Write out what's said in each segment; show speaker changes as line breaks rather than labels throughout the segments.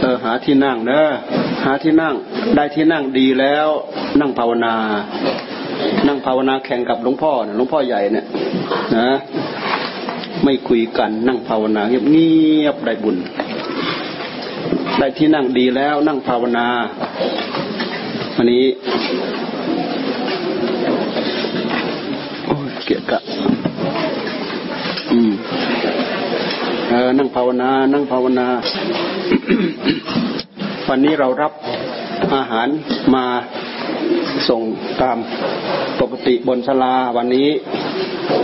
เออหาที่นั่งเนอะหาที่นั่ง ได้ที่นั่งดีแล้ว นั่งภาวนา นั่งภาวนาแข่งกับหลวงพ่อนะหลวงพ่อใหญ่เนี่ยนะไม่คุยกันนั่งภาวนาเงียบได้บุญ ได้ที่นั่งดีแล้ว นั่งภาวนาอันนี้โอ้เกียกะอืมเออนั่งภาวนา นั่งภาวนา วันนี้เรารับอาหารมาส่งตามปกติบนศาลาวันนี้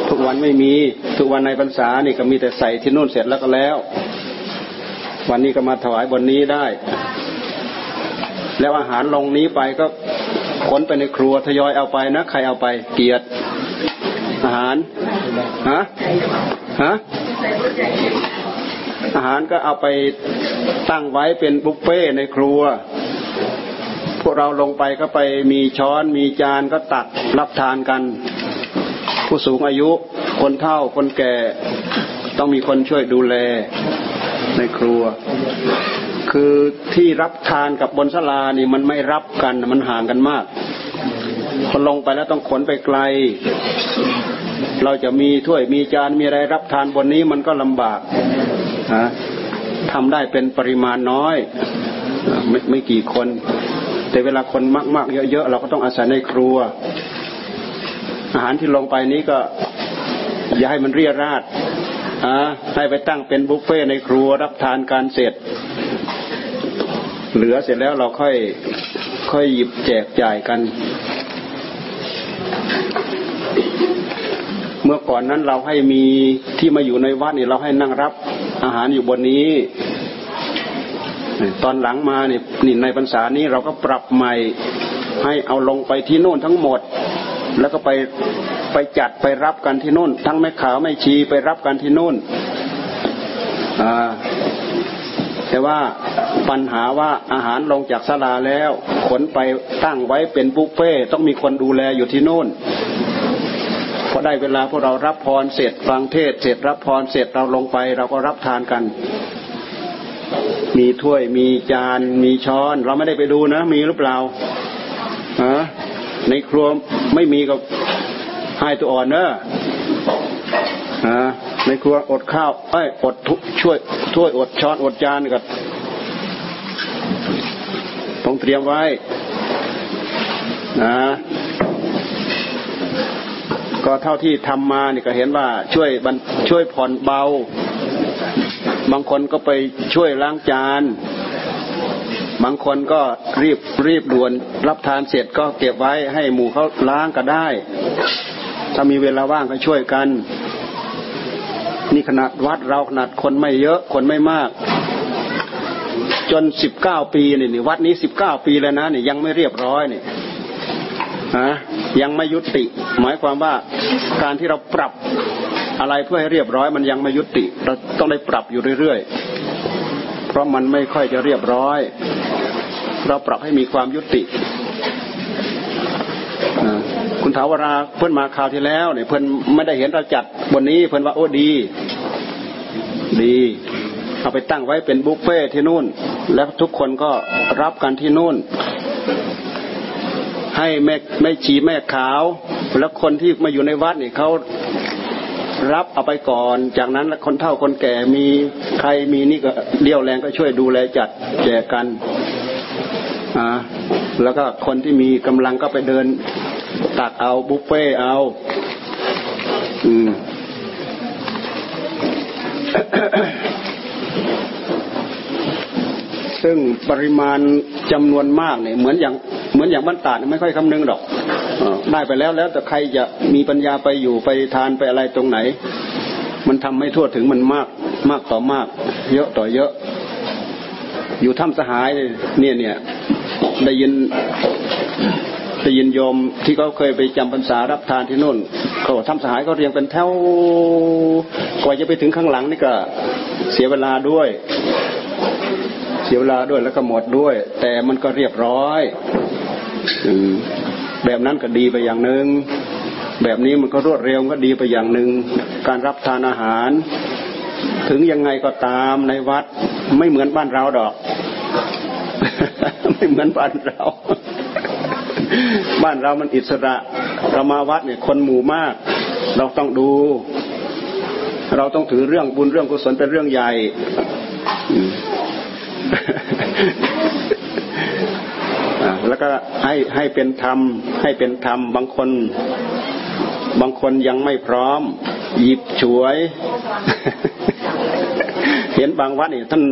ทุกวันไม่มี ทุกวันในพรรษานี่ก็มีแต่ใส่ที่นู่นเสร็จแล้วก็แล้ว วันนี้ก็มาถวายบนนี้ได้ แล้วอาหารลงนี้ไปก็ขนไปในครัวทยอยเอาไปนะ ใครเอาไปเกียรติอาหารฮะฮะ อาหารก็เอาไปตั้งไว้เป็นบุฟเฟ่ในครัว พวกเราลงไปก็ไปมีช้อนมีจานก็ตักรับทานกัน ผู้สูงอายุคนเฒ่าคนแก่ต้องมีคนช่วยดูแลในครัว คือที่รับทานกับบนสลานี่มันไม่รับกันมันห่างกันมากพอลงไปแล้วต้องขนไปไกล เราจะมีถ้วยมีจานมีอะไรรับทานบนนี้มันก็ลำบาก ฮะทำได้เป็นปริมาณน้อยไม่ไม่กี่คน แต่เวลาคนมาก ๆ เยอะๆเราก็ต้องอาศัยในครัว อาหารที่ลงไปนี้ก็ อย่าให้มันเรียราดอ่าให้ไปตั้งเป็นบุฟเฟ่ในครัวรับทานการเสร็จ เหลือเสร็จแล้วเราค่อยค่อยหยิบแจกจ่ายกัน เมื่อก่อนนั้นเราให้มีที่มาอยู่ในวัดนี่เราให้นั่งรับ อาหารอยู่บนนี้ ตอนหลังมาเนี่ยนี่ในพรรษานี้เราก็ปรับใหม่ให้เอาลงไปที่โน่นทั้งหมด แล้วก็ไปไปจัดไปรับกันที่นู่น ทั้งแม่ขาวแม่ชีไปรับกันที่นู่นแต่ว่าปัญหาว่าอาหารลงจากศาลาแล้ว ขนไปตั้งไว้เป็นบุฟเฟ่ต้องมีคนดูแลอยู่ที่นู่น พอได้เวลาพวกเรารับพรเสร็จฟังเทศ เสร็จรับพรเสร็จเราลงไป เราก็รับทานกัน มีถ้วยมีจานมีช้อน เราไม่ได้ไปดูนะ มีหรือเปล่าฮะในครัวไม่มีก็ให้ตัวอ่อนเนอะฮะในครัวอดข้าวเอ้อดทุช่วยถ้วยอดช้อนอดจานกับต้องเตรียมไว้นะ ก็เท่าที่ทำมานี่ก็เห็นว่าช่วยช่วยผ่อนเบา บางคนก็ไปช่วยล้างจาน บางคนก็รีบรีบด่วนรับทานเสร็จก็เก็บไว้ให้หมู่เขาล้างก็ได้ ถ้ามีเวลาว่างก็ช่วยกัน นี่ขนาดวัดเราขนาดคนไม่เยอะคนไม่มาก จนสิบเก้าปีนี่นี่วัดนี้สิบเก้าปีแล้วนะนี่ยังไม่เรียบร้อยนี่ฮะยังไม่ยุติ หมายความว่าการที่เราปรับอะไรเพื่อให้เรียบร้อยมันยังไม่ยุติ เราต้องได้ปรับอยู่เรื่อยๆ เพราะมันไม่ค่อยจะเรียบร้อย เราปรับให้มีความยุติคุณถาวราเพื่อนมาคราวที่แล้วเนี่ยเพื่อนไม่ได้เห็นเราจัดบนนี้ เพื่อนว่าโอ้ดี ดีเอาไปตั้งไว้เป็นบุฟเฟ่ที่นู่น แล้วทุกคนก็รับกันที่นู่น ให้แม่แม่ชีแม่ขาว แล้วคนที่มาอยู่ในวัดนี่เขารับเอาไปก่อน จากนั้นคนเฒ่าคนแก่มีใครมีนี่ก็เดี่ยวแรงก็ช่วยดูแลจัดแจกกันอ่าแล้วก็คนที่มีกำลังก็ไปเดินตักเอาบุฟเฟ่เอา อืมซึ่งปริมาณจำนวนมากเนี่ยเหมือนอย่างเหมือนอย่างบ้านตาดไม่ค่อยคำนึงหรอก ได้ไปแล้วแล้วแต่ใครจะมีปัญญาไปอยู่ไปทานไปอะไรตรงไหน มันทำให้ทั่วถึงมันมากมากต่อมาก เยอะต่อเยอะ อยู่ถ้ำสหายเนี่ยเนี่ยได้ยินได้ยินโยมที่เขาเคยไปจำพรรษารับทานที่นู่นเขาทำสหายเขาเรียงเป็นแถวกว่าจะไปถึงข้างหลังนี่ก็เสียเวลาด้วย เสียเวลาด้วยแล้วก็หมดด้วย แต่มันก็เรียบร้อย แบบนั้นก็ดีไปอย่างหนึ่งแบบนี้มันก็รวดเร็วก็ดีไปอย่างหนึ่งการรับทานอาหาร ถึงยังไงก็ตามในวัดไม่เหมือนบ้านเราดอก ไม่เหมือนบ้านเรา บ้านเรามันอิสระเรามาวัดเนี่ยคนหมู่มาก เราต้องดู เราต้องถือเรื่องบุญเรื่องกุศลเป็นเรื่องใหญ่ แล้วก็ให้ให้เป็นธรรม ให้เป็นธรรมบางคน บางคนยังไม่พร้อม หยิบฉวย เห็นบางวัดนี่ท่าน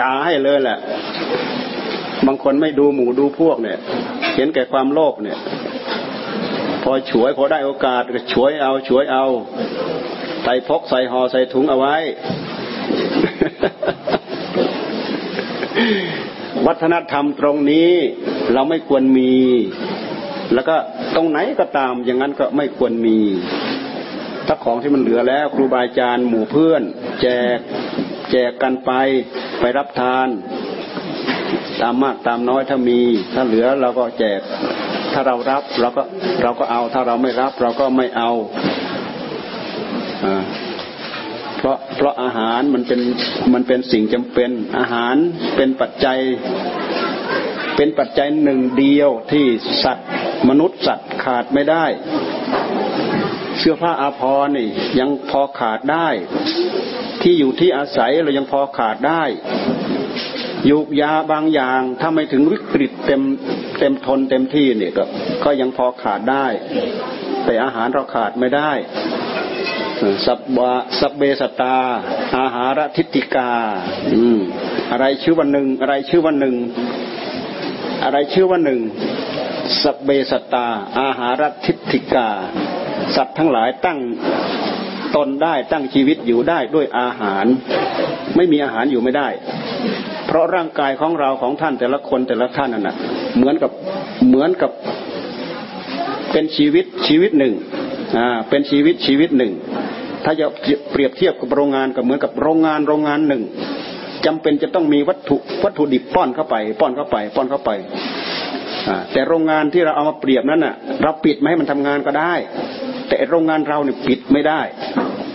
ด่าให้เลยแหละ บางคนไม่ดูหมู่ดูพวกเนี่ย เห็นแก่ความโลภเนี่ย พอฉวยพอได้โอกาสก็ฉวยเอาฉวยเอาใส่พกใส่ห่อใส่ถุงเอาไว้ วัฒนธรรมตรงนี้ เราไม่ควรมี แล้วก็ตรงไหนก็ตาม อย่างนั้นก็ไม่ควรมี ถ้าของที่มันเหลือแล้ว ครูบาอาจารย์หมู่เพื่อน แจกแจกกันไปไปรับทาน ตามมากตามน้อยถ้ามี ถ้าเหลือเราก็แจก ถ้าเรารับเราก็เราก็เอาถ้าเราไม่รับ เราก็ไม่เอาเพราะเพราะอาหารมันเป็นมันเป็นสิ่งจำเป็นอาหารเป็นปัจจัย เป็นปัจจัยหนึ่งเดียวที่สัตว์ มนุษย์สัตว์ขาดไม่ได้ เสื้อผ้าอาภรณ์นี่ยังพอขาดได้ ที่อยู่ที่อาศัยเรายังพอขาดได้ยุกยาบางอย่างถ้าไม่ถึงวิกฤตเต็มเต็มทนเต็มที่เนี่ยก็ก็ยังพอขาดได้ แต่อาหารเราขาดไม่ได้สับบะสับเบสตา อาหารทิติกา อืมอะไรชื่อวันหนึ่งอะไรชื่อวันหนึ่ง อะไรชื่อวันหนึ่งสเบสตา อาหารทิติกา สัตว์ทั้งหลายตั้งตนได้ตั้งชีวิตอยู่ได้ด้วยอาหาร ไม่มีอาหารอยู่ไม่ได้ เพราะร่างกายของเราของท่านแต่ละคนแต่ละท่านน่ะเหมือนกับเหมือนกับเป็นชีวิตชีวิตหนึ่งอ่าเป็นชีวิตชีวิตหนึ่ง ถ้าจะเปรียบเทียบกับโรงงานก็เหมือนกับโรงงานโรงงานหนึ่ง จำเป็นจะต้องมีวัตถุวัตถุดิบป้อนเข้าไป ป้อนเข้าไป ป้อนเข้าไปแต่โรงงานที่เราเอามาเปรียบนั้นน่ะ เราปิดไม่ให้มันทำงานก็ได้ แต่โรงงานเราเนี่ยปิดไม่ได้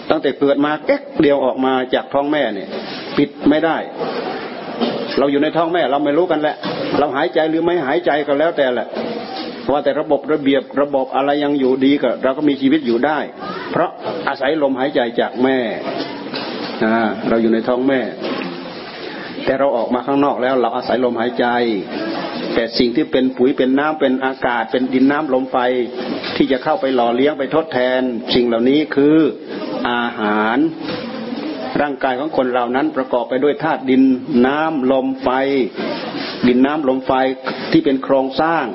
ตั้งแต่เกิดมาแก๊กเดียวออกมาจากท้องแม่เนี่ย ปิดไม่ได้ เราอยู่ในท้องแม่เราไม่รู้กันแหละ เราหายใจหรือไม่หายใจก็แล้วแต่แหละว่าแต่ระบบระเบียบระบบอะไรยังอยู่ดีก็เราก็มีชีวิตอยู่ได้ เพราะอาศัยลมหายใจจากแม่เราอยู่ในท้องแม่ แต่เราออกมาข้างนอกแล้วเราอาศัยลมหายใจ แต่สิ่งที่เป็นปุ๋ยเป็นน้ำเป็นอากาศ เป็นดินน้ำลมไฟ ที่จะเข้าไปหล่อเลี้ยงไปทดแทน สิ่งเหล่านี้คืออาหาร ร่างกายของคนเรานั้นประกอบไปด้วยธาตุดินน้ำลมไฟ ดินน้ำลมไฟที่เป็นโครงสร้าง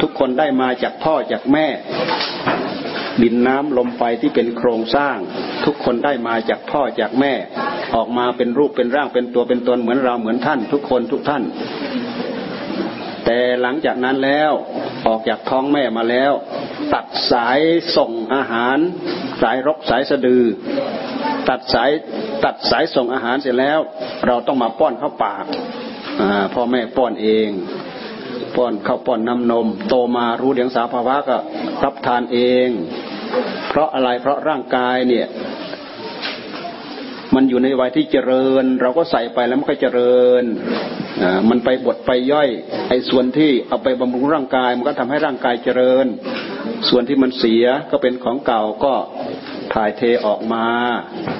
ทุกคนได้มาจากพ่อจากแม่ ดินน้ำลมไฟที่เป็นโครงสร้าง ทุกคนได้มาจากพ่อจากแม่ ออกมาเป็นรูปเป็นร่างเป็นตัวเป็นตนเหมือนเราเหมือนท่าน ทุกคนทุกท่าน แต่หลังจากนั้นแล้วออกจากท้องแม่มาแล้ว ตัดสายส่งอาหาร สายรกสายสะดือ ตัดสายตัดสายส่งอาหารเสร็จแล้ว เราต้องมาป้อนเข้าปากพ่อแม่ป้อนเองป้อนข้าวป้อนน้ำนม โตมารู้เดียงสาภาวะก็รับทานเอง เพราะอะไรเพราะร่างกายเนี่ย มันอยู่ในวัยที่เจริญ เราก็ใส่ไปแล้วมันก็เจริญอ่ามันไปบดไปย่อยไอ้ส่วนที่เอาไปบำรุงร่างกาย มันก็ทำให้ร่างกายเจริญ ส่วนที่มันเสียก็เป็นของเก่าก็ถ่ายเทออกมา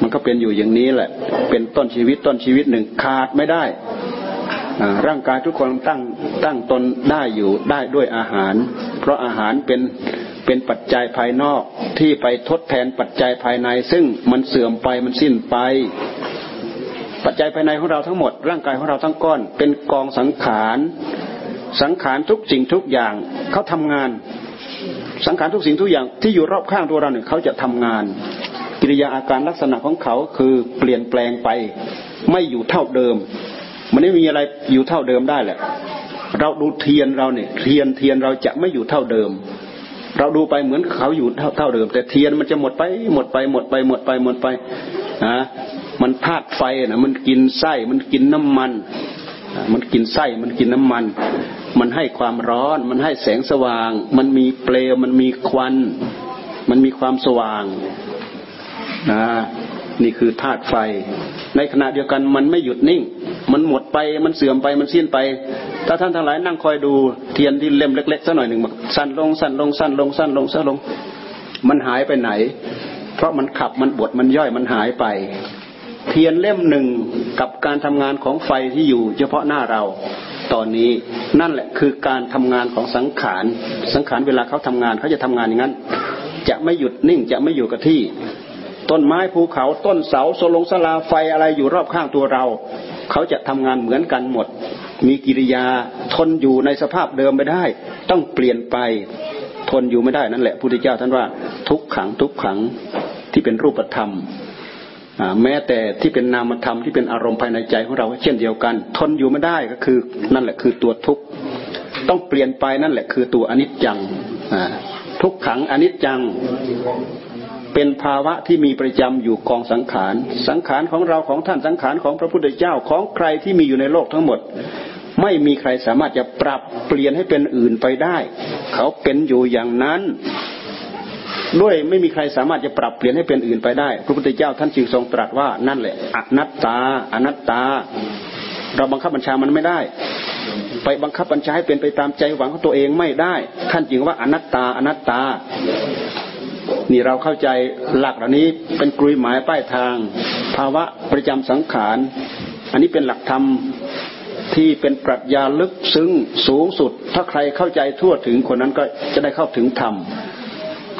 มันก็เป็นอยู่อย่างนี้แหละ เป็นต้นชีวิตต้นชีวิตหนึ่งขาดไม่ได้ร่างกายทุกคนตั้งตั้งตนได้อยู่ได้ด้วยอาหาร เพราะอาหารเป็น เป็นปัจจัยภายนอกที่ไปทดแทนปัจจัยภายใน ซึ่งมันเสื่อมไปมันสิ้นไป ปัจจัยภายในของเราทั้งหมด ร่างกายของเราทั้งก้อน เป็นกองสังขารสังขารทุกสิ่งทุกอย่างเขาทำงาน สังขารทุกสิ่งทุกอย่างที่อยู่รอบข้างตัวเราเนี่ยเขาจะทำงาน กิริยาอาการลักษณะของเขาคือเปลี่ยนแปลงไป ไม่อยู่เท่าเดิม มันไม่มีอะไรอยู่เท่าเดิมได้แหละเราดูเทียนเราเนี่ยเทียนเทียนเราจะไม่อยู่เท่าเดิม เราดูไปเหมือนเขาอยู่เท่าเดิม แต่เทียนมันจะหมดไปหมดไปหมดไปหมดไปหมดไปนะมันธาตุไฟนะมันกินไส้มันกินน้ำมัน มันกินไส้มันกินน้ำมัน มันให้ความร้อน มันให้แสงสว่าง มันมีเปลวมันมีควัน มันมีความสว่างนะนี่คือธาตุไฟ ในขณะเดียวกันมันไม่หยุดนิ่ง มันหมดไปมันเสื่อมไปมันสิ้นไป ถ้าท่านทั้งหลายนั่งคอยดูเทียนที่เล่มเล็กๆสักหน่อยหนึ่งสั้นลงสั้นลงสั้นลงสั้นลงสั้นลง มันหายไปไหน เพราะมันขับมันบดมันย่อยมันหายไป เทียนเล่มหนึ่งกับการทำงานของไฟที่อยู่ เฉพาะหน้าเราตอนนี้นั่นแหละคือการทำงานของสังขารสังขารเวลาเขาทำงานเขาจะทำงานอย่างนั้น จะไม่หยุดนิ่งจะไม่อยู่กับที่ ต้นไม้ภูเขาต้นเสาโซลงสลาไฟอะไรอยู่รอบข้างตัวเรา เขาจะทำงานเหมือนกันหมด มีกิริยาทนอยู่ในสภาพเดิมไม่ได้ ต้องเปลี่ยนไปทนอยู่ไม่ได้นั่นแหละพุทธเจ้าท่านว่าทุกขังทุกขังที่เป็นรูปธรรมแม้แต่ที่เป็นนามธรรมที่เป็นอารมณ์ภายในใจของเราเช่นเดียวกัน ทนอยู่ไม่ได้ก็คือ นั่นแหละคือตัวทุกข์ต้องเปลี่ยนไปนั่นแหละคือตัวอนิจจังทุกขังอนิจจัง เป็นภาวะที่มีประจำอยู่กองสังขาร สังขารของเราของท่านสังขารของพระพุทธเจ้าของใครที่มีอยู่ในโลกทั้งหมด ไม่มีใครสามารถจะปรับเปลี่ยนให้เป็นอื่นไปได้ เขาเป็นอยู่อย่างนั้น ด้วยไม่มีใครสามารถจะปรับเปลี่ยนให้เป็นอื่นไปได้ พระพุทธเจ้าท่านจึงทรงตรัสว่านั่นแหละอนัตตา อนัตตา เราบังคับบัญชามันไม่ได้ไปบังคับบัญชาให้เป็นไปตามใจหวังของตัวเองไม่ได้ ท่านจึงว่าอนัตตาอนัตตา นี่เราเข้าใจหลักเหล่านี้เป็นกลุยหมายป้ายทาง ภาวะประจำสังขาร อันนี้เป็นหลักธรรมที่เป็นปรัชญาลึกซึ้งสูงสุด ถ้าใครเข้าใจทั่วถึงคนนั้นก็จะได้เข้าถึงธรรม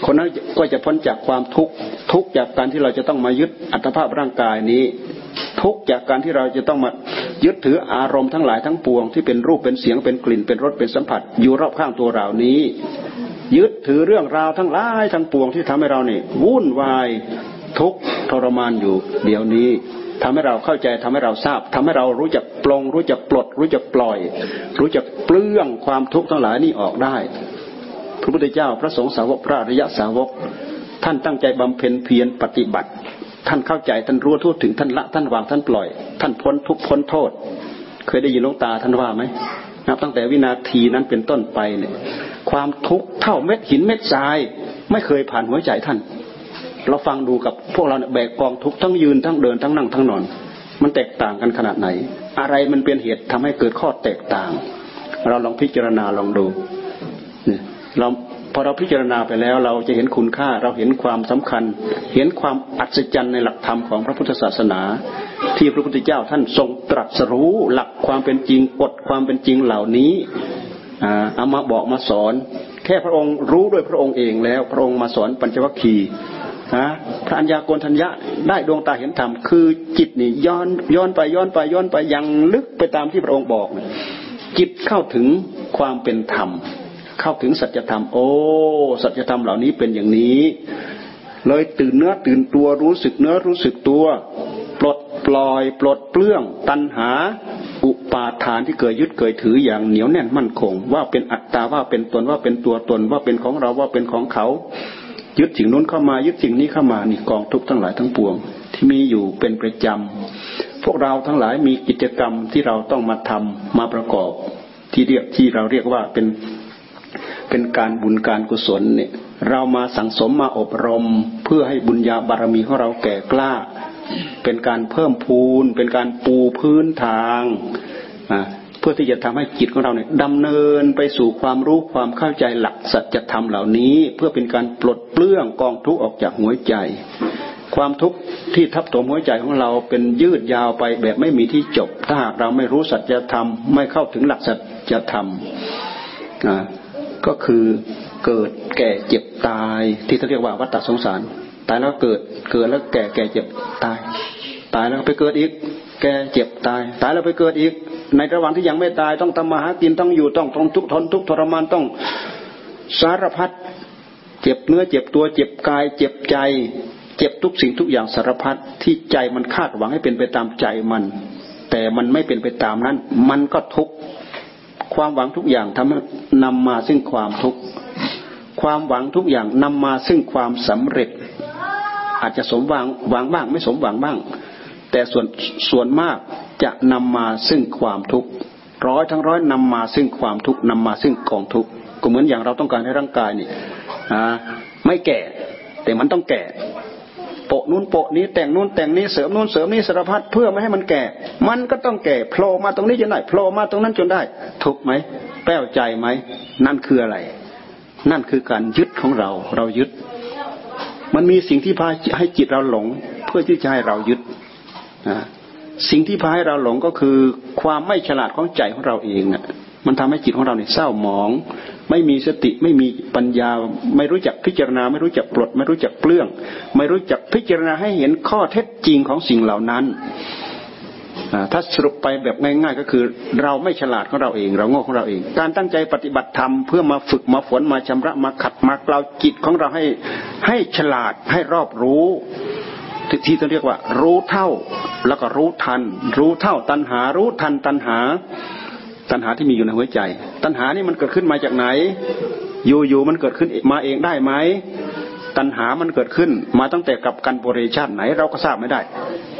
คนนั้นก็จะพ้นจากความทุกข์ทุกจากการที่เราจะต้องมายึดอัตภาพร่างกายนี้ ทุกจากการที่เราจะต้องมายึดถืออารมณ์ทั้งหลายทั้งปวงที่เป็นรูปเป็นเสียงเป็นกลิ่นเป็นรสเป็นสัมผัส อยู่รอบข้างตัวเรานี้ ยึดถือเรื่องราวทั้งหลายทั้งปวงที่ทำให้เราเนี่ยวุ่นวายทุกทรมานอยู่ เดี๋ยวนี้ทำให้เราเข้าใจทำให้เราทราบทำให้เรารู้จักปลง รู้จักปลด รู้จักปล่อย รู้จักเปลื้องความทุกข์ทั้งหลายนี่ออกได้ พระพุทธเจ้าพระสงฆ์สาวกพระอริยสาวก ท่านตั้งใจบำเพ็ญเพียรปฏิบัติ ท่านเข้าใจท่านรู้ทั่วถึงท่านละท่านวางท่านปล่อย ท่านพ้นทุกพ้นโทษ เคยได้ยินลงตาท่านว่าไหมนับตั้งแต่วินาทีนั้นเป็นต้นไปเนี่ย ความทุกข์เท่าเม็ดหินเม็ดทราย ไม่เคยผ่านหัวใจท่าน เราฟังดูกับพวกเราเนี่ยแบกกองทุกข์ทั้งยืนทั้งเดินทั้งนั่งทั้งนอน มันแตกต่างกันขนาดไหน อะไรมันเป็นเหตุทำให้เกิดข้อแตกต่าง เราลองพิจารณาลองดูเราพอเราพิจารณาไปแล้วเราจะเห็นคุณค่าเราเห็นความสำคัญ เห็นความอัศจรรย์ในหลักธรรมของพระพุทธศาสนา ที่พระพุทธเจ้าท่านทรงตรัสรู้หลักความเป็นจริงกฎความเป็นจริงเหล่านี้ เอามาบอกมาสอน แค่พระองค์รู้ด้วยพระองค์เองแล้ว พระองค์มาสอนปัญจวัคคีย์พระัญญาโกณทัญญะได้ดวงตาเห็นธรรมคือจิตนี่ย้อนย้อนไปย้อนไปย้อนไปยังลึกไปตามที่พระองค์บอกจิตเข้าถึงความเป็นธรรม เข้าถึงสัจธรรม โอ้สัจธรรมเหล่านี้เป็นอย่างนี้ เลยตื่นเนื้อตื่นตัวรู้สึกเนื้อรู้สึกตัว ปลดปล่อย ปลดเปลื้อง ตัณหา อุปาทานที่เกิดยึดเกิดถืออย่างเหนียวแน่นมั่นคง ว่าเป็นอัตตาว่าเป็นตนว่าเป็นตัวตนว่าเป็นของเราว่าเป็นของเขา ยึดสิ่งนู้นเข้ามายึดสิ่งนี้เข้ามานี่กองทุกทั้งหลายทั้งปวง ที่มีอยู่เป็นประจำพวกเราทั้งหลายมีกิจกรรมที่เราต้องมาทำมาประกอบ ที่เรียกที่เราเรียกว่าเป็นเป็นการบุญการกุศลเนี่ยเรามาสั่งสมมาอบรม เพื่อให้บุญญาบารมีของเราแก่กล้า เป็นการเพิ่มพูน เป็นการปูพื้นทางเพื่อที่จะทำให้จิตของเราเนี่ยดำเนินไปสู่ความรู้ความเข้าใจหลักสัจธรรมเหล่านี้ เพื่อเป็นการปลดเปลื้องกองทุกข์ออกจากหัวใจ ความทุกข์ที่ทับถมหัวใจของเราเป็นยืดยาวไปแบบไม่มีที่จบ ถ้าหากเราไม่รู้สัจธรรม ไม่เข้าถึงหลักสัจธรรมก็คือเกิดแก่เจ็บตายที่เขาเรียกว่าวัฏสงสาร ตายแล้วเกิด เกิดแล้วแก่แก่เจ็บตาย ตายแล้วไปเกิดอีก แก่เจ็บตาย ตายแล้วไปเกิดอีก ในระหว่างที่ยังไม่ตายต้องทำมาหากินต้องอยู่ต้องทนทุกทนทุกทรมานต้องสารพัดเจ็บเนื้อเจ็บตัวเจ็บกาย เจ็บใจ เจ็บทุกสิ่งทุกอย่างสารพัดที่ใจมันคาดหวังให้เป็นไปตามใจมัน แต่มันไม่เป็นไปตามนั้น มันก็ทุกข์ความหวังทุกอย่างทำนำมาซึ่งความทุกข์ความหวังทุกอย่างนำมาซึ่งความสำเร็จ อาจจะสมหวังหวังบ้าง ไม่สมหวังบ้าง แต่ส่วนส่วนมากจะนำมาซึ่งความทุกข์ร้อยทั้งร้อยนำมาซึ่งความทุกข์นำมาซึ่งกองทุกข์ก็เหมือนอย่างเราต้องการให้ร่างกายนี่ไม่แก่ แต่มันต้องแก่โปะนู้นโปะนี้แต่งนู้นแต่งนี้เสริมนู้นเสริมนี้สารพัดเพื่อไม่ให้มันแก่ มันก็ต้องแก่โผล่มาตรงนี้จนได้โผล่มาตรงนั้นจนได้ถูกไหมแป้วใจไหมนั่นคืออะไร นั่นคือการยึดของเรา เรายึด มันมีสิ่งที่พาให้จิตเราหลง เพื่อที่จะให้เรายึดนะสิ่งที่พาให้เราหลงก็คือ ความไม่ฉลาดของใจของเราเองอะมันทำให้จิตของเราเนี่ยเศร้าหมอง ไม่มีสติไม่มีปัญญา ไม่รู้จักพิจารณา ไม่รู้จักปลด ไม่รู้จักเปลื้อง ไม่รู้จักพิจารณาให้เห็นข้อเท็จจริงของสิ่งเหล่านั้น ถ้าสรุปไปแบบง่ายๆก็คือ เราไม่ฉลาดของเราเอง เราโง่ของเราเอง การตั้งใจปฏิบัติธรรมเพื่อมาฝึกมาฝนมาชำระมาขัดมาเกลาจิตของเราให้ให้ฉลาดให้รอบรู้ที่ต้องเรียกว่า รู้เท่าแล้วก็รู้ทัน รู้เท่าตัณหา รู้ทันตัณหา ตัณหาที่มีอยู่ในหัวใจ ตัณหานี่มันเกิดขึ้นมาจากไหน อยู่ๆมันเกิดขึ้นมาเองได้ไหม ตัณหามันเกิดขึ้น มาตั้งแต่กับกันบริชาติไหนเราก็ทราบไม่ได้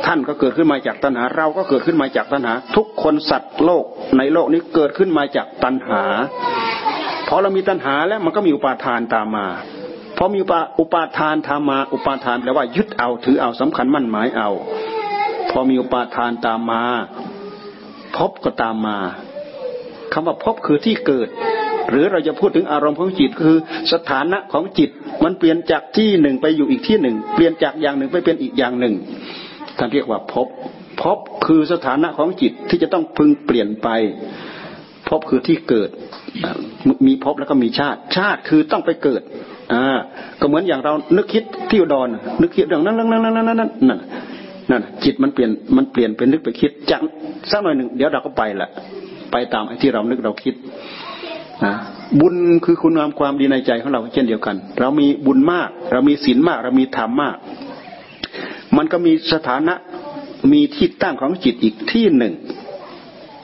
ท่านก็เกิดขึ้นมาจากตัณหา เราก็เกิดขึ้นมาจากตัณหา ทุกคนสัตว์โลกในโลกนี้เกิดขึ้นมาจากตัณหาพอเรามีตัณหาแล้วมันก็มีอุปาทานตามมาพอมีอุปาทานทามา อุปาทานแปลว่ายึดเอาถือเอาสำคัญมั่นหมายเอา พอมีอุปาทานตามมาพบก็ตามมาคำว่าพบคือที่เกิด หรือเราจะพูดถึงอารมณ์ของจิตคือสถานะของจิตมันเปลี่ยนจากที่หนึ่งไปอยู่อีกที่หนึ่ง เปลี่ยนจากอย่างหนึ่งไปเป็นอีกอย่างหนึ่งท่านเรียกว่าพบพบคือสถานะของจิตที่จะต้องพึงเปลี่ยนไปพบคือที่เกิดมีพบแล้วก็มีชาติ ชาติคือต้องไปเกิดอ่าก็เหมือนอย่างเรานึกคิดที่อุดรนึกคิดเรื่องนั้นนั้นนั้นนั้นนั้นนั่นนั่นจิตมันเปลี่ยนมันเปลี่ยนเป็นนึกไปคิดจากสักหน่อยหนึ่งเดี๋ยวเราก็ไปละไปตามไอ้ที่เรานึกเราคิด นะบุญคือคุณงามความดีในใจของเราเช่นเดียวกัน เรามีบุญมาก เรามีศีลมาก เรามีธรรมมาก มันก็มีสถานะมีที่ตั้งของจิตอีกที่หนึ่ง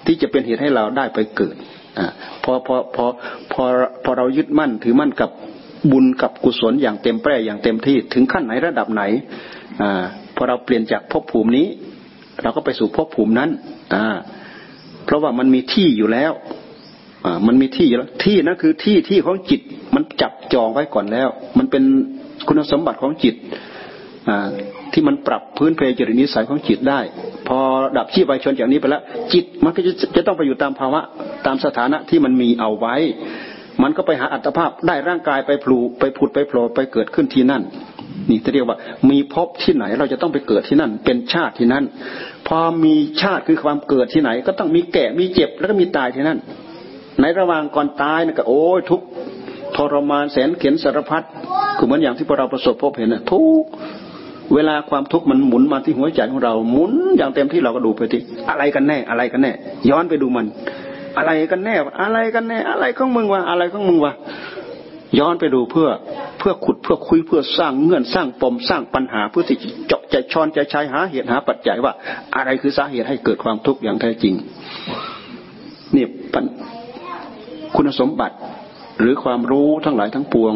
ที่จะเป็นเหตุให้เราได้ไปเกิดอพอพอพอพอพอเรายึดมั่นถือมั่นกับบุญกับกุศลอย่างเต็มแปร่อย่างเต็มที่ถึงขั้นไหนระดับไหนอพอเราเปลี่ยนจากภพภูมินี้ เราก็ไปสู่ภพภูมินั้น อ่า เพราะว่ามันมีที่อยู่แล้ว มันมีที่อยู่แล้วที่นั่นคือที่ที่ของจิต มันจับจองไว้ก่อนแล้ว มันเป็นคุณสมบัติของจิตอ่าที่มันปรับพื้นเพจริตนิสัยของจิตได้ พอดับชีพไปชนจากนี้ไปแล้ว จิตมันก็จะจะต้องไปอยู่ตามภาวะ ตามสถานะที่มันมีเอาไว้ มันก็ไปหาอัตภาพได้ร่างกายไปพลูไปผุดไปโผล่ไปเกิดขึ้นที่นั่น นี่จะเรียกว่า มีพบที่ไหนเราจะต้องไปเกิดที่นั่น เป็นชาติที่นั่น พอมีชาติคือความเกิดที่ไหน ก็ต้องมีแก่มีเจ็บแล้วก็มีตายที่นั่น ในระหว่างก่อนตายนะก็โอ้ยทุกทรมานแสนเข็นสารพัดคือเหมือนอย่างที่พวกเราประสบพบเห็นนะทุกเวลาความทุกข์มันหมุนมาที่หัวใจของเราหมุนอย่างเต็มที่เราก็ดูไปที่อะไรกันแน่อะไรกันแน่ ย้อนไปดูมัน อะไรกันแน่ อะไรกันแน่ อะไรของมึงวะอะไรของมึงวะย้อนไปดูเพื่อเพื่อขุดเพื่อคุยเพื่อสร้างเงื่อนสร้างปมสร้างปัญหาเพื่อที่จะเจาะใจชอนใจชายหาเหตุหาปัจจัยว่า อะไรคือสาเหตุให้เกิดความทุกข์อย่างแท้จริงนี่ คุณสมบัติหรือความรู้ทั้งหลายทั้งปวง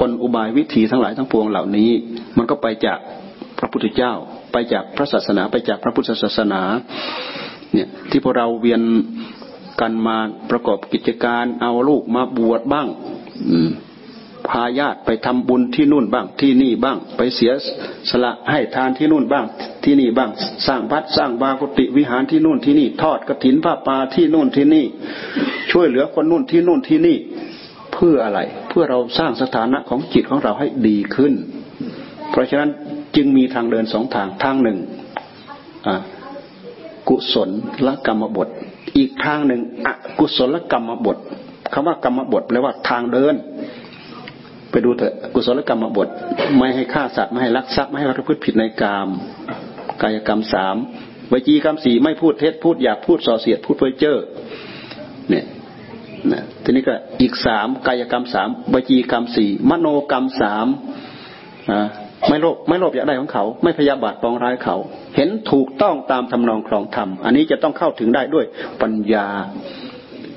กลอุบายวิธีทั้งหลายทั้งปวงเหล่านี้ มันก็ไปจากพระพุทธเจ้า ไปจากพระศาสนา ไปจากพระพุทธศาสนาเนี่ยที่พวกเราเวียนกันมาประกอบกิจการเอาลูกมาบวชบ้างพาญาติไปทำบุญที่นู่นบ้างที่นี่บ้าง ไปเสียสละให้ทานที่นู่นบ้าง ที่นี่บ้าง สร้างวัดสร้างบากุติวิหารที่นู่นที่นี่ ทอดกระถินผ้าป่าที่นู่นที่นี่ ช่วยเหลือคนนู่นที่นู่นที่นี่ เพื่ออะไร เพื่อเราสร้างสถานะของจิตของเราให้ดีขึ้น เพราะฉะนั้นจึงมีทางเดินสองทางทางหนึ่งกุศลละกรรมบท อีกทางหนึ่งอกุศลกรรมบทคำว่ากรรมบทแปลว่าทางเดิน ไปดูเถอะกุศลกรรมบท ไม่ให้ฆ่าสัตว์ไม่ให้ลักทรัพย์ไม่ให้ประพฤติผิดในกาม กายกรรมสามวจีกรรมสี่ไม่พูดเท็จพูดหยาบพูดส่อเสียดพูดเพ้อเจ้อเนี่ยนะทีนี้ก็อีกสามกายกรรมสามวจีกรรมสี่มโนกรรมสามอ่าไม่โลภไม่โลภอยากได้ของเขา ไม่พยาบาทปองร้ายเขา เห็นถูกต้องตามทำนองคลองธรรม อันนี้จะต้องเข้าถึงได้ด้วยปัญญา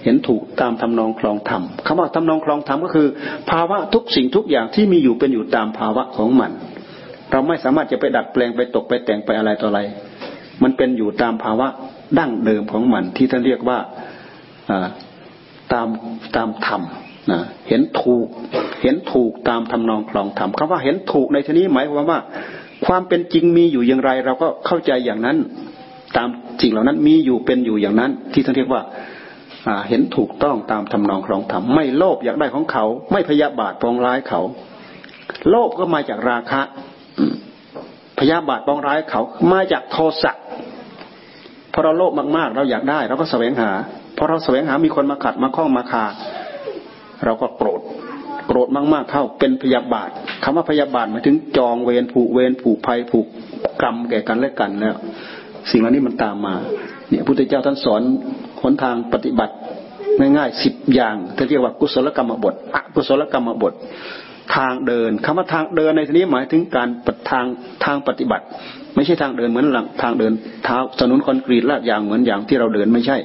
เห็นถูกตามทำนองคลองธรรมคำว่าทำนองคลองธรรมก็คือ ภาวะทุกสิ่งทุกอย่างที่มีอยู่เป็นอยู่ตามภาวะของมัน เราไม่สามารถจะไปดัดแปลงไปตกไปแต่งไปอะไรต่ออะไร มันเป็นอยู่ตามภาวะดั้งเดิมของมันที่ท่านเรียกว่าตามตามธรรมนะเห็นถูกเห็นถูกตามทำนองคลองธรรมคำว่าเห็นถูกในที่นี้หมายความว่า ความเป็นจริงมีอยู่อย่างไร เราก็เข้าใจอย่างนั้น ตามสิ่งเหล่านั้นมีอยู่เป็นอยู่อย่างนั้น ที่ท่านเรียกว่าเห็นถูกต้องตามทำนองคลองธรรมไม่โลภอยากได้ของเขา ไม่พยาบาทปองร้ายเขา โลภก็มาจากราคะ พยาบาทปองร้ายเขามาจากโทสะพอเราโลภมากๆ เราอยากได้ เราก็แสวงหาพอเราแสวงหามีคนมาขัดมาข้องมาคาเราก็โกรธโกรธมากๆเข้าเป็นพยาบาทคำว่าพยาบาทหมายถึงจองเวรผูกเวรผูกภัยผูกกรรมแก่กันและกันแล้ว สิ่งเหล่านี้มันตามมา เนี่ยพุทธเจ้าท่านสอนหนทางปฏิบัติง่ายๆสิบอย่างที่เรียกว่ากุศลกรรมบทอกุศลกรรมบท ทางเดินคำว่าทางเดินในที่นี้หมายถึงการปทางทางปฏิบัติ ไม่ใช่ทางเดินเหมือนหลังทางเดินเท้าถนนคอนกรีตลาดยางเหมือนอย่างที่เราเดินไม่ใช่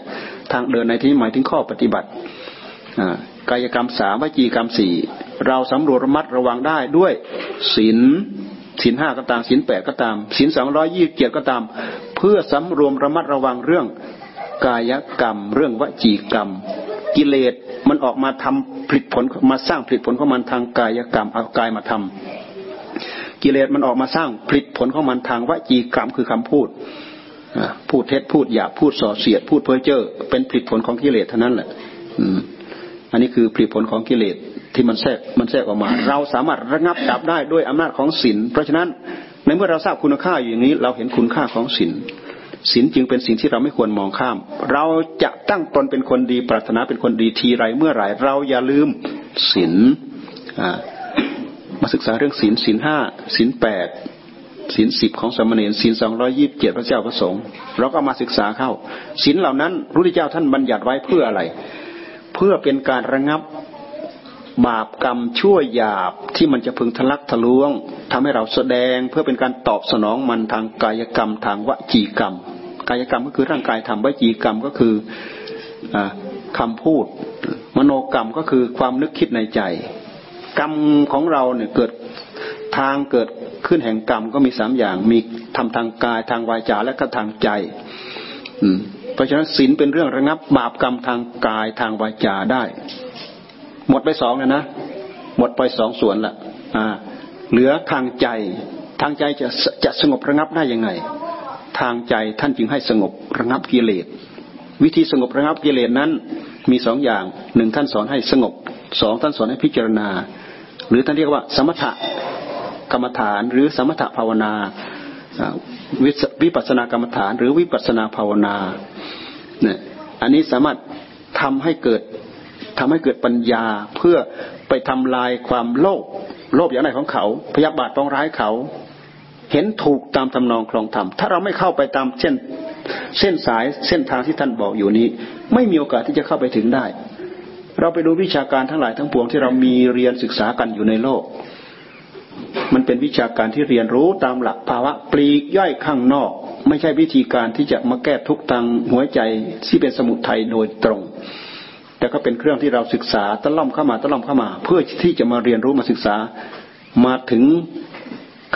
ทางเดินในที่นี้หมายถึงข้อปฏิบัติกายกรรมสามวจีกรรมสี่เราสำรวจระมัดระวังได้ด้วยศีลศีลห้าก็ตามศีลแปดก็ตามศีลสองร้อยยี่สิบเจ็ดก็ตาม เพื่อสำรวมระมัดระวังเรื่องกายกรรม เรื่องวจีกรรม กิเลสมันออกมาทำผลิตผลมาสร้างผลิตผลของมันทางกายกรรมเอากายมาทำกิเลสมันออกมาสร้างผลิตผลของมันทางวจีกรรมคือคำพูดพูดเท็จพูดหยาบพูดส่อเสียด พูดเพ้อเจ้อเป็นผลิตผลของกิเลสเท่านั้นแหละอันนี้คือผลิตผลของกิเลสที่มันแทรกมันแทรกออกมา เราสามารถระงับดับได้ด้วยอำนาจของศีลเพราะฉะนั้นในเมื่อเราทราบคุณค่าอย่างนี้ เราเห็นคุณค่าของศีล ศีลจึงเป็นสิ่งที่เราไม่ควรมองข้าม เราจะตั้งตนเป็นคนดี ปรารถนาเป็นคนดีทีไรเมื่อไหร่เราอย่าลืมศีลมาศึกษาเรื่องศีลศีลห้าศีลแปดศีลสิบของสมณีศีลสองร้อยี่บเจ็ดพระเจ้าพระสงฆ์เราก็มาศึกษาเข้าศีลเหล่านั้นพระพุทธเจ้าท่านบัญญัติไว้เพื่ออะไร เพื่อเป็นการระงับบาปกรรมชั่วหยาบที่มันจะพึงทะลักทะลวงทำให้เราแสดงเพื่อเป็นการตอบสนองมันทางกายกรรมทางวจีกรรม กายกรรมก็คือร่างกายทำวจีกรรมก็คืออคำพูด มโนกรรมก็คือความนึกคิดในใจ กรรมของเราเนี่ยเกิดทางเกิดขึ้นแห่งกรรมก็มีสามอย่าง มีทำทางกายทางวาจาและก็ทางใจเพราะฉะนั้นศีลเป็นเรื่องระงับบาปกรรมทางกายทางวาจาได้ หมดไปสองแล้วนะ หมดไปสองส่วนละอ่า เหลือทางใจ ทางใจจะจะสงบระงับได้ยังไง ทางใจท่านจึงให้สงบระงับกิเลส วิธีสงบระงับกิเลสนั้นมีสองอย่างหนึ่งท่านสอนให้สงบสองท่านสอนให้พิจารณา หรือท่านเรียกว่า สมถะกรรมฐาน หรือสมถะภาวนาวิปัสสนากรรมฐาน หรือวิปัสสนาภาวนาเนี่ยอันนี้สามารถทำให้เกิดทำให้เกิดปัญญาเพื่อไปทำลายความโลภโลภอย่างไรของเขา พยาบาทปองร้ายเขา เห็นถูกตามทำนองคลองธรรม ถ้าเราไม่เข้าไปตามเส้นเส้นสายเส้นทางที่ท่านบอกอยู่นี้ ไม่มีโอกาสที่จะเข้าไปถึงได้ เราไปดูวิชาการทั้งหลายทั้งปวงที่เรามีเรียนศึกษากันอยู่ในโลก มันเป็นวิชาการที่เรียนรู้ตามหลักภาวะปลีกย่อยข้างนอก ไม่ใช่วิธีการที่จะมาแก้ทุกทางหัวใจที่เป็นสมุทัยโดยตรงแต่ก็เป็นเครื่องที่เราศึกษาตะล่อมเข้ามาตะล่อมเข้ามา เพื่อที่จะมาเรียนรู้มาศึกษามาถึง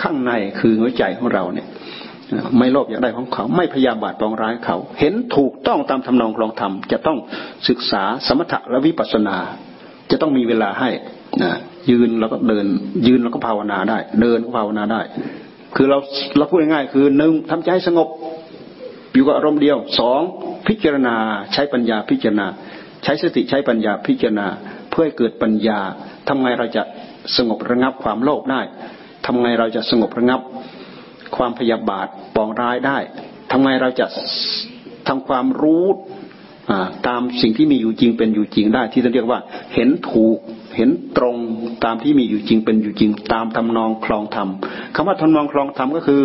ข้างในคือหัวใจของเราเนี่ย ไม่โลภอยากได้ของเขา ไม่พยาบาดปองร้ายเขา เห็นถูกต้องตามทำนองคลองธรรมจะต้องศึกษาสมถะและวิปัสสนา จะต้องมีเวลาให้นะยืนแล้วก็เดิน ยืนแล้วก็ภาวนาได้ เดินก็ภาวนาได้ คือเราเราพูดง่ายๆคือหนึ่งทำใจสงบ อยู่กับอารมณ์เดียวสองพิจารณาใช้ปัญญาพิจารณา ใช้สติใช้ปัญญาพิจารณา เพื่อให้เกิดปัญญาทำไงเราจะสงบระงับความโลภได้ ทำไงเราจะสงบระงับความพยาบาทปองร้ายได้ทำไงเราจะทำความรู้ตามสิ่งที่มีอยู่จริงเป็นอยู่จริงได้ ที่เรียกว่า เห็นถูกเห็นตรงตามที่มีอยู่จริงเป็นอยู่จริง ตามทำนองคลองธรรมคำว่าทำนองคลองธรรมก็คือ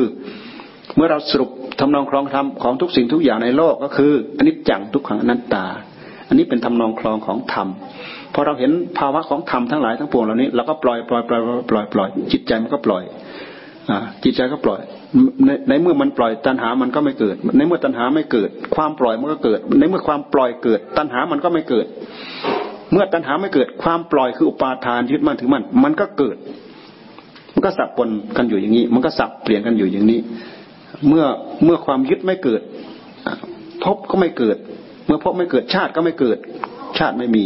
เมื่อเราสรุปทำนองคลองธรรมของทุกสิ่งทุกอย่างในโลกก็คืออนิจจังทุกขังอนัตตา อันนี้เป็นทำนองคลองของธรรม พอเราเห็นภาวะของธรรมทั้งหลายทั้งปวงเหล่านี้เราก็ปล่อยปล่อยปล่อยปล่อยปล่อยจิตใจมันก็ปล่อยอ่าจิตใจก็ปล่อยในในเมื่อมันปล่อยตัณหามันก็ไม่เกิด ในเมื่อตัณหาไม่เกิด ความปล่อยมันก็เกิด ในเมื่อความปล่อยเกิด ตัณหามันก็ไม่เกิด เมื่อตัณหาไม่เกิด ความปล่อยคืออุปาทานยึดมั่นถือมั่นมันก็เกิด มันก็สับปนกันอยู่อย่างนี้ มันก็สับเปลี่ยนกันอยู่อย่างนี้ เมื่อเมื่อความยึดไม่เกิดพบก็ไม่เกิด เมื่อพบไม่เกิดชาติก็ไม่เกิด ชาติไม่มี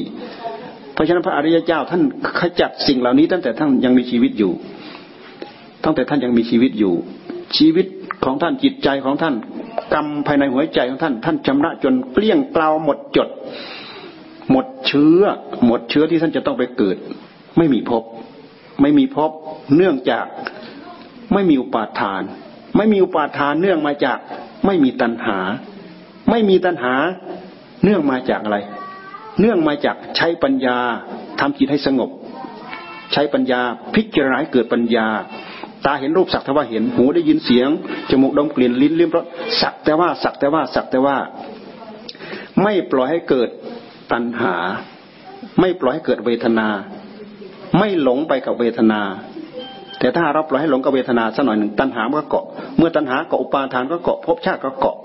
เพราะฉะนั้นพระอริยเจ้าท่านขจัดสิ่งเหล่านี้ ตั้งแต่ท่านยังมีชีวิตอยู่ ตั้งแต่ท่านยังมีชีวิตอยู่ ชีวิตของท่านจิตใจของท่านกรรมภายในหัวใจของท่าน ท่านชำระจนเกลี้ยงเกลาหมดจด หมดเชื้อ หมดเชื้อที่ท่านจะต้องไปเกิด ไม่มีพบไม่มีพบเนื่องจากไม่มีอุปาทาน ไม่มีอุปาทานเนื่องมาจากไม่มีตัณหา ไม่มีตัณหาเนื่องมาจากอะไร เนื่องมาจากใช้ปัญญาทำจิตให้สงบ ใช้ปัญญาพิจารณาให้เกิดปัญญา ตาเห็นรูปสักแต่ว่าเห็นหูได้ยินเสียงจมูกดมกลิ่นลิ้นลิ้มรสสักแต่ว่าสักแต่ว่าสักแต่ว่า ไม่ปล่อยให้เกิดตัณหา ไม่ปล่อยให้เกิดเวทนา ไม่หลงไปกับเวทนา แต่ถ้าเราปล่อยให้หลงกับเวทนาสักหน่อยหนึ่งตัณหามันก็เกาะ เมื่อตัณหาเกาะอุปาทานก็เกาะภพชาติก็เกาะ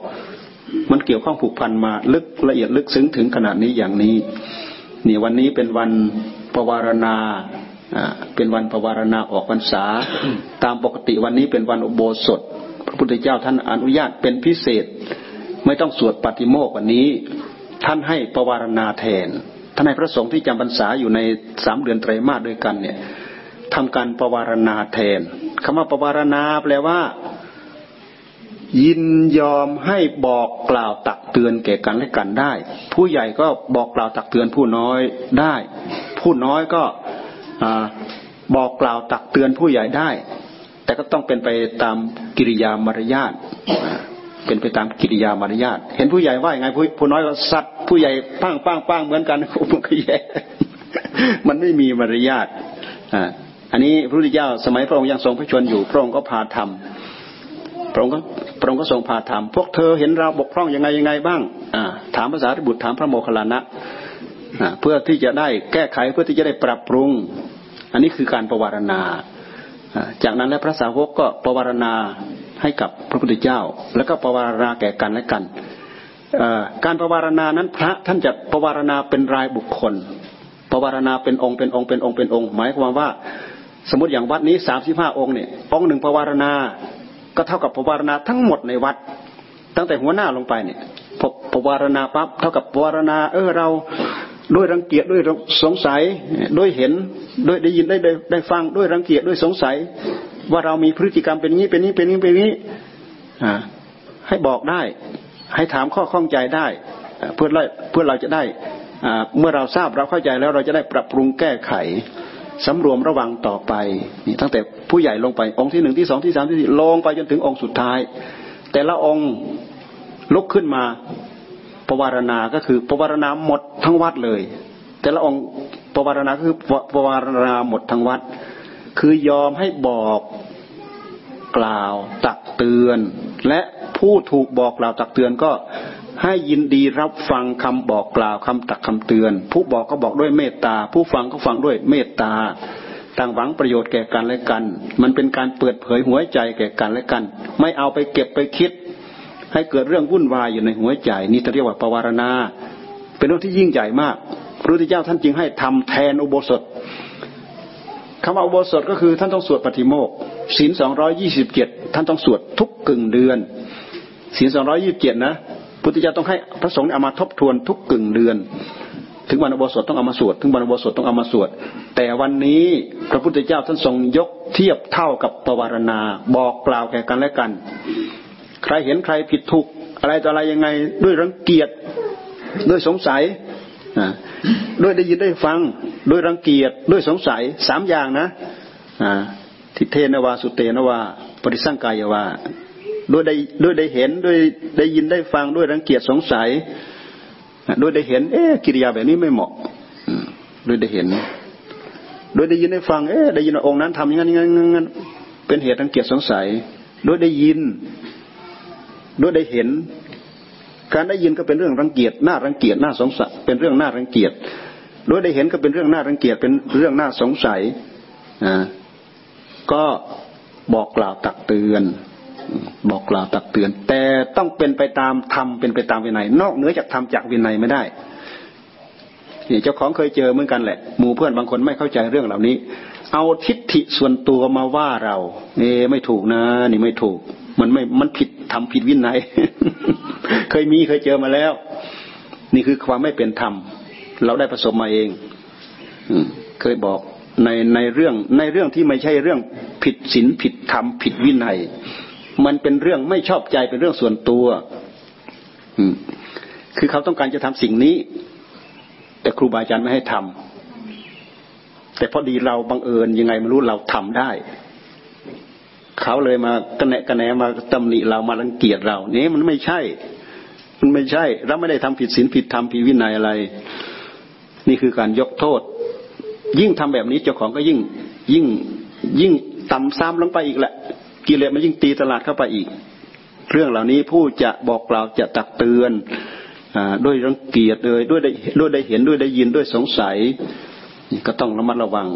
มันเกี่ยวข้องผูกพันมาลึกละเอียดลึกซึ้งถึงขนาดนี้อย่างนี้ นี่วันนี้เป็นวันปวารณาเป็นวันปวารณาออกพรรษา ตามปกติวันนี้เป็นวันอุโบสถ พระพุทธเจ้าท่านอนุญาตเป็นพิเศษ ไม่ต้องสวดปฏิโมกวันนี้ ท่านให้ปวารณาแทนท่านให้พระสงฆ์ที่จำพรรษาอยู่ในสามเดือนไตรมาสด้วยกันเนี่ยทำการปวารณาแทนคำว่าปวารณาแปลว่า ยินยอมให้บอกกล่าวตักเตือนแก่กันและกันได้ ผู้ใหญ่ก็บอกกล่าวตักเตือนผู้น้อยได้ ผู้น้อยก็บอกกล่าวตักเตือนผู้ใหญ่ได้ แต่ก็ต้องเป็นไปตามกิริยามารยาทเป็นไปตามกิริยามารยาทเห็นผู้ใหญ่ว่าอย่างไงผู้ผู้น้อยก็สัตว์ผู้ใหญ่ป้างป้างป้างเหมือนกันมันก็แย่มันไม่มีมารยาทอ่าอันนี้พระพุทธเจ้าสมัยพระองค์ยังทรงพระชนอยู่พระองค์ก็พาทำ พระองค์ก็พระองค์ก็ทรงพาทำพวกเธอเห็นเราบกพร่องยังไงยังไงบ้างอ่าถามภาษาริบุตรถามพระโมคคัลลานะเพื่อที่จะได้แก้ไขเพื่อที่จะได้ปรับปรุง อันนี้คือการประวารณา จากนั้นแล้วพระสาวกก็ประวารณาให้กับพระพุทธเจ้า แล้วก็ประวารณาแก่กันและกันการประวารณานั้นพระท่านจะประวารณาเป็นรายบุคคล ประวารณาเป็นองค์เป็นองค์เป็นองค์เป็นองค์ หมายความว่า สมมติอย่างวัดนี้สามสิบห้าองค์เนี่ยองค์หนึ่งประวารณา ก็เท่ากับประวารณาทั้งหมดในวัด ตั้งแต่หัวหน้าลงไปเนี่ยประวารณาปั๊บเท่ากับประวารณาเออเราด้วยรังเกียจด้วยสงสัยด้วยเห็นด้วยได้ยินได้ได้ได้ฟังด้วยรังเกียจด้วยสงสัย ว่าเรามีพฤติกรรมเป็นนี้เป็นนี้เป็นนี้เป็นนี้อ่าให้บอกได้ ให้ถามข้อข้องใจได้ เพื่อเพื่อเราจะได้เมื่อเราทราบเราเข้าใจแล้วเราจะได้ปรับปรุงแก้ไข สำรวมระวังต่อไปนี่ตั้งแต่ผู้ใหญ่ลงไปองค์ที่หนึ่งที่สองที่สามที่สี่ลงไปจนถึงองค์สุดท้าย แต่ละองค์ลุกขึ้นมาปวารณาก็คือปวารณาหมดทั้งวัดเลย แต่ละองค์ปวารณาคือปวารณาหมดทั้งวัด คือยอมให้บอกกล่าวตักเตือน และผู้ถูกบอกกล่าวตักเตือนก็ ให้ยินดีรับฟังคำบอกกล่าวคำตักคำเตือน ผู้บอกก็บอกด้วยเมตตา ผู้ฟังก็ฟังด้วยเมตตา ต่างหวังประโยชน์แก่กันและกัน มันเป็นการเปิดเผยหัวใจแก่กันและกัน ไม่เอาไปเก็บไปคิด ให้เกิดเรื่องวุ่นวายอยู่ในหัวใจ นี่เรียกว่าปวารณา เป็นเรื่องที่ยิ่งใหญ่มากพระพุทธเจ้าท่านจึงให้ทำแทนอุโบสถคำว่าอุโบสถก็คือท่านต้องสวดปฏิโมกศีลสองร้อยยี่สิบเจ็ดท่านต้องสวดทุกกึ่งเดือนศีลสองร้อยี่สิบเจ็ดนะ พุทธเจ้าต้องให้พระสงฆ์เอามาทบทวนทุกกึ่งเดือน ถึงวันอุโบสถต้องเอามาสวดถึงวันอุโบสถต้องเอามาสวด แต่วันนี้พระพุทธเจ้าท่านทรงยกเทียบเท่ากับปวารณา บอกกล่าวแก่กันและกัน ใครเห็นใครผิดถูกอะไรต่ออะไรยังไงด้วยรังเกียจด้วยสงสัยด้วยได้ยินได้ฟังด้วยรังเกียจด้วยสงสัยสามอย่างนะทิเทนวาสุเตนวาปริสังกายวา ด้วยได้ด้วยได้เห็นด้วยได้ยินได้ฟังด้วยรังเกียจสงสัยด้วยได้เห็น เอ๊กิริยาแบบนี้ไม่เหมาะด้วยได้เห็นโดยได้ยินได้ฟัง เอ๊ได้ยินองค์นั้นทำอย่างนั้นอย่างนั้นเป็นเหตุรังเกียจสงสัยโดยได้ยินด้วยได้เห็น การได้ยินก็เป็นเรื่องรังเกียจน่ารังเกียจน่าสงสัยเป็นเรื่องน่ารังเกียจโดยได้เห็นก็เป็นเรื่องน่ารังเกียจเป็นเรื่องน่าสงสัยอ่าก็บอกกล่าวตักเตือน บอกกล่าวตักเตือน แต่ต้องเป็นไปตามธรรมเป็นไปตามวินัย นอกเหนือจากธรรมจากวินัยไม่ได้นี่เจ้าของเคยเจอเหมือนกันแหละหมู่เพื่อนบางคนไม่เข้าใจเรื่องเหล่านี้ เอาทิฏฐิส่วนตัวมาว่าเราเอไม่ถูกนะ นี่ไม่ถูก มันไม่มันผิดทำผิดวินัย เคยมีเคยเจอมาแล้ว นี่คือความไม่เป็นธรรม เราได้ประสบมาเองเคยบอกในในเรื่องในเรื่องที่ไม่ใช่เรื่องผิดศีลผิดธรรมผิดวินัย มันเป็นเรื่องไม่ชอบใจเป็นเรื่องส่วนตัวอืคือเขาต้องการจะทำสิ่งนี้ แต่ครูบาอาจารย์ไม่ให้ทำแต่พอดีเราบังเอิญยังไงไม่รู้เราทำได้ เขาเลยมากระแนะกระแหนมาตำหนิเรามารังเกียจเราเนี่มันไม่ใช่ มันไม่ใช่ เราไม่ได้ทำผิดศีลผิดธรรมผิดวินัยอะไร นี่คือการยกโทษ ยิ่งทำแบบนี้เจ้าของก็ยิ่ง ยิ่งยิ่งต่ำซ้ำลงไปอีกแหละ กิเลสมันยิ่งตีตลาดเข้าไปอีก เรื่องเหล่านี้ผู้จะบอกกล่าวจะตักเตือนด้วยรังเกียจเลยด้วยได้ด้วยได้เห็นด้วยได้ยินด้วยสงสัย ก็ต้องระมัดระวัง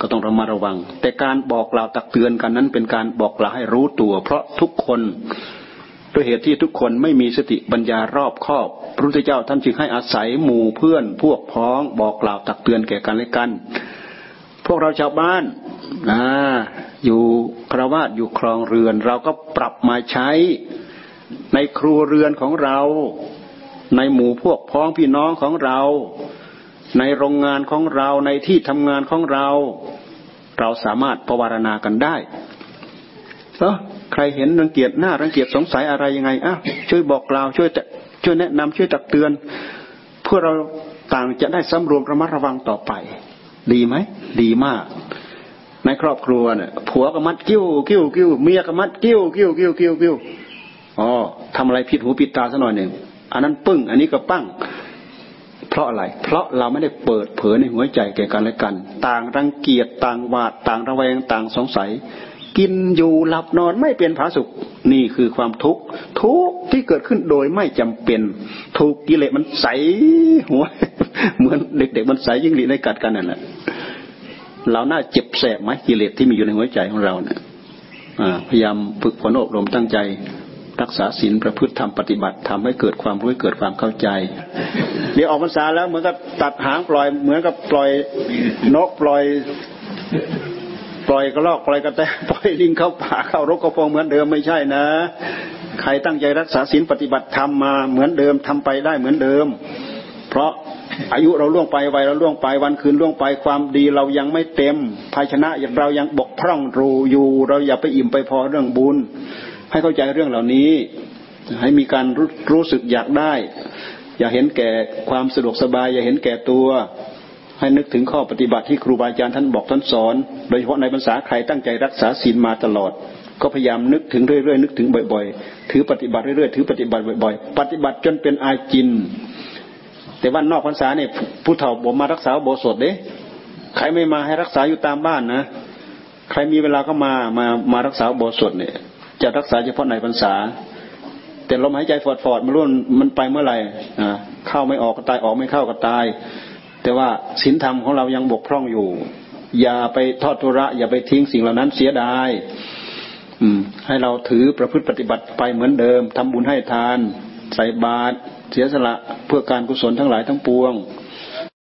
ก็ต้องระมัดระวัง แต่การบอกกล่าวตักเตือนกันนั้น เป็นการบอกกล่าวให้รู้ตัว เพราะทุกคนด้วยเหตุที่ทุกคนไม่มีสติปัญญารอบคอบ พระพุทธเจ้าท่านจึงให้อาศัยหมู่เพื่อน พวกพ้องบอกกล่าวตักเตือนแก่กันและกัน พวกเราชาวบ้านนะ อยู่คราวาสอยู่ครองเรือน เราก็ปรับมาใช้ในครัวเรือนของเรา ในหมู่พวกพ้องพี่น้องของเรา ในโรงงานของเราในที่ทำงานของเรา เราสามารถประวารณากันได้เออใครเห็นรังเกียจหน้ารังเกียจสงสัยอะไรยังไงอะช่วยบอกกล่าวช่วยช่วยแนะนำช่วยตักเตือน เพื่อเราต่างจะได้สำรวมระมัดระวังต่อไป ดีไหม ดีมาก ครอบครัวเนี่ยผัวก็มัดกิ้วกิ้วกิ้วเมียก็มัดกิ้วกิ้วกิ้วกิ้วกิ้วอ๋อทำอะไรผิดหูผิดตาสัหน่อยหนึ่งอันนั้นปึ้ง อันนี้ก็ปั้ง เพราะอะไร เพราะเราไม่ได้เปิดเผยในหัวใจแก่กันและกัน ต่างรังเกียจต่างหวาดต่างระแวงต่างสงสัย กินอยู่หลับนอนไม่เป็นผาสุขนี่คือความทุกข์ทุกข์ที่เกิดขึ้นโดยไม่จำเป็น ถูกกิเลสมันใสหัวเหมือนเด็ก ๆ มันใสยิ่งหลีในกัดกันนั่นแหละ เราน่าเจ็บแสบไหมกิเลสที่มีอยู่ในหัวใจของเราเนี่ยพยายามฝึกฝนอบรมตั้งใจ รักษาศีลประพฤติธรรมปฏิบัติทำให้เกิดความรู้เกิดความเข้าใจ เดี๋ยวออกพรรษาแล้วเหมือนกับตัดหางปล่อย เหมือนกับปล่อยนกปล่อยปล่อยกระรอกปล่อยกระแตปล่อยลิงเข้าป่าเข้ารกกระพงเหมือนเดิมไม่ใช่นะ ใครตั้งใจรักษาศีลปฏิบัติธรรมมาเหมือนเดิมทำไปได้เหมือนเดิม เพราะ อายุเราล่วงไปวัยเราล่วงไปวันคืนล่วงไปความดีเรายังไม่เต็ม ภาชนะเรายังบกพร่องรูอยู่ เราอย่าไปอิ่มไปพอเรื่องบุญ ให้เข้าใจเรื่องเหล่านี้ ให้มีการรู้รู้สึกอยากได้ อย่าเห็นแก่ความสะดวกสบาย อย่าเห็นแก่ตัว ให้นึกถึงข้อปฏิบัติที่ครูบาอาจารย์ท่านบอกท่านสอน โดยเฉพาะในภาษาใครตั้งใจรักษาศีลมาตลอดก็พยายามนึกถึงเรื่อยๆนึกถึงบ่อย ๆ ถือปฏิบัติเรื่อยๆถือปฏิบัติบ่อย ๆ ปฏิบัติจนเป็นอาจิน แต่ว่านอกพรรษาเนี่ยผู้เฒ่าบอกมารักษาโบสถเด้ใครไม่มาให้รักษาอยู่ตามบ้านนะใครมีเวลาก็มามามารักษาโบสถเนี่ย จะรักษาเฉพาะในพรรษา แต่ลมหายใจฟอดฟอดมันร่วนมันไปเมื่อไหร่อ่าเข้าไม่ออกก็ตายออกไม่เข้าก็ตาย แต่ว่าศีลธรรมของเรายังบกพร่องอยู่ อย่าไปทอดทุระ อย่าไปทิ้งสิ่งเหล่านั้นเสียดายอืม ให้เราถือประพฤติปฏิบัติไปเหมือนเดิมทำบุญให้ทาน ใส่บาตร เสียสละเพื่อการกุศลทั้งหลายทั้งปวง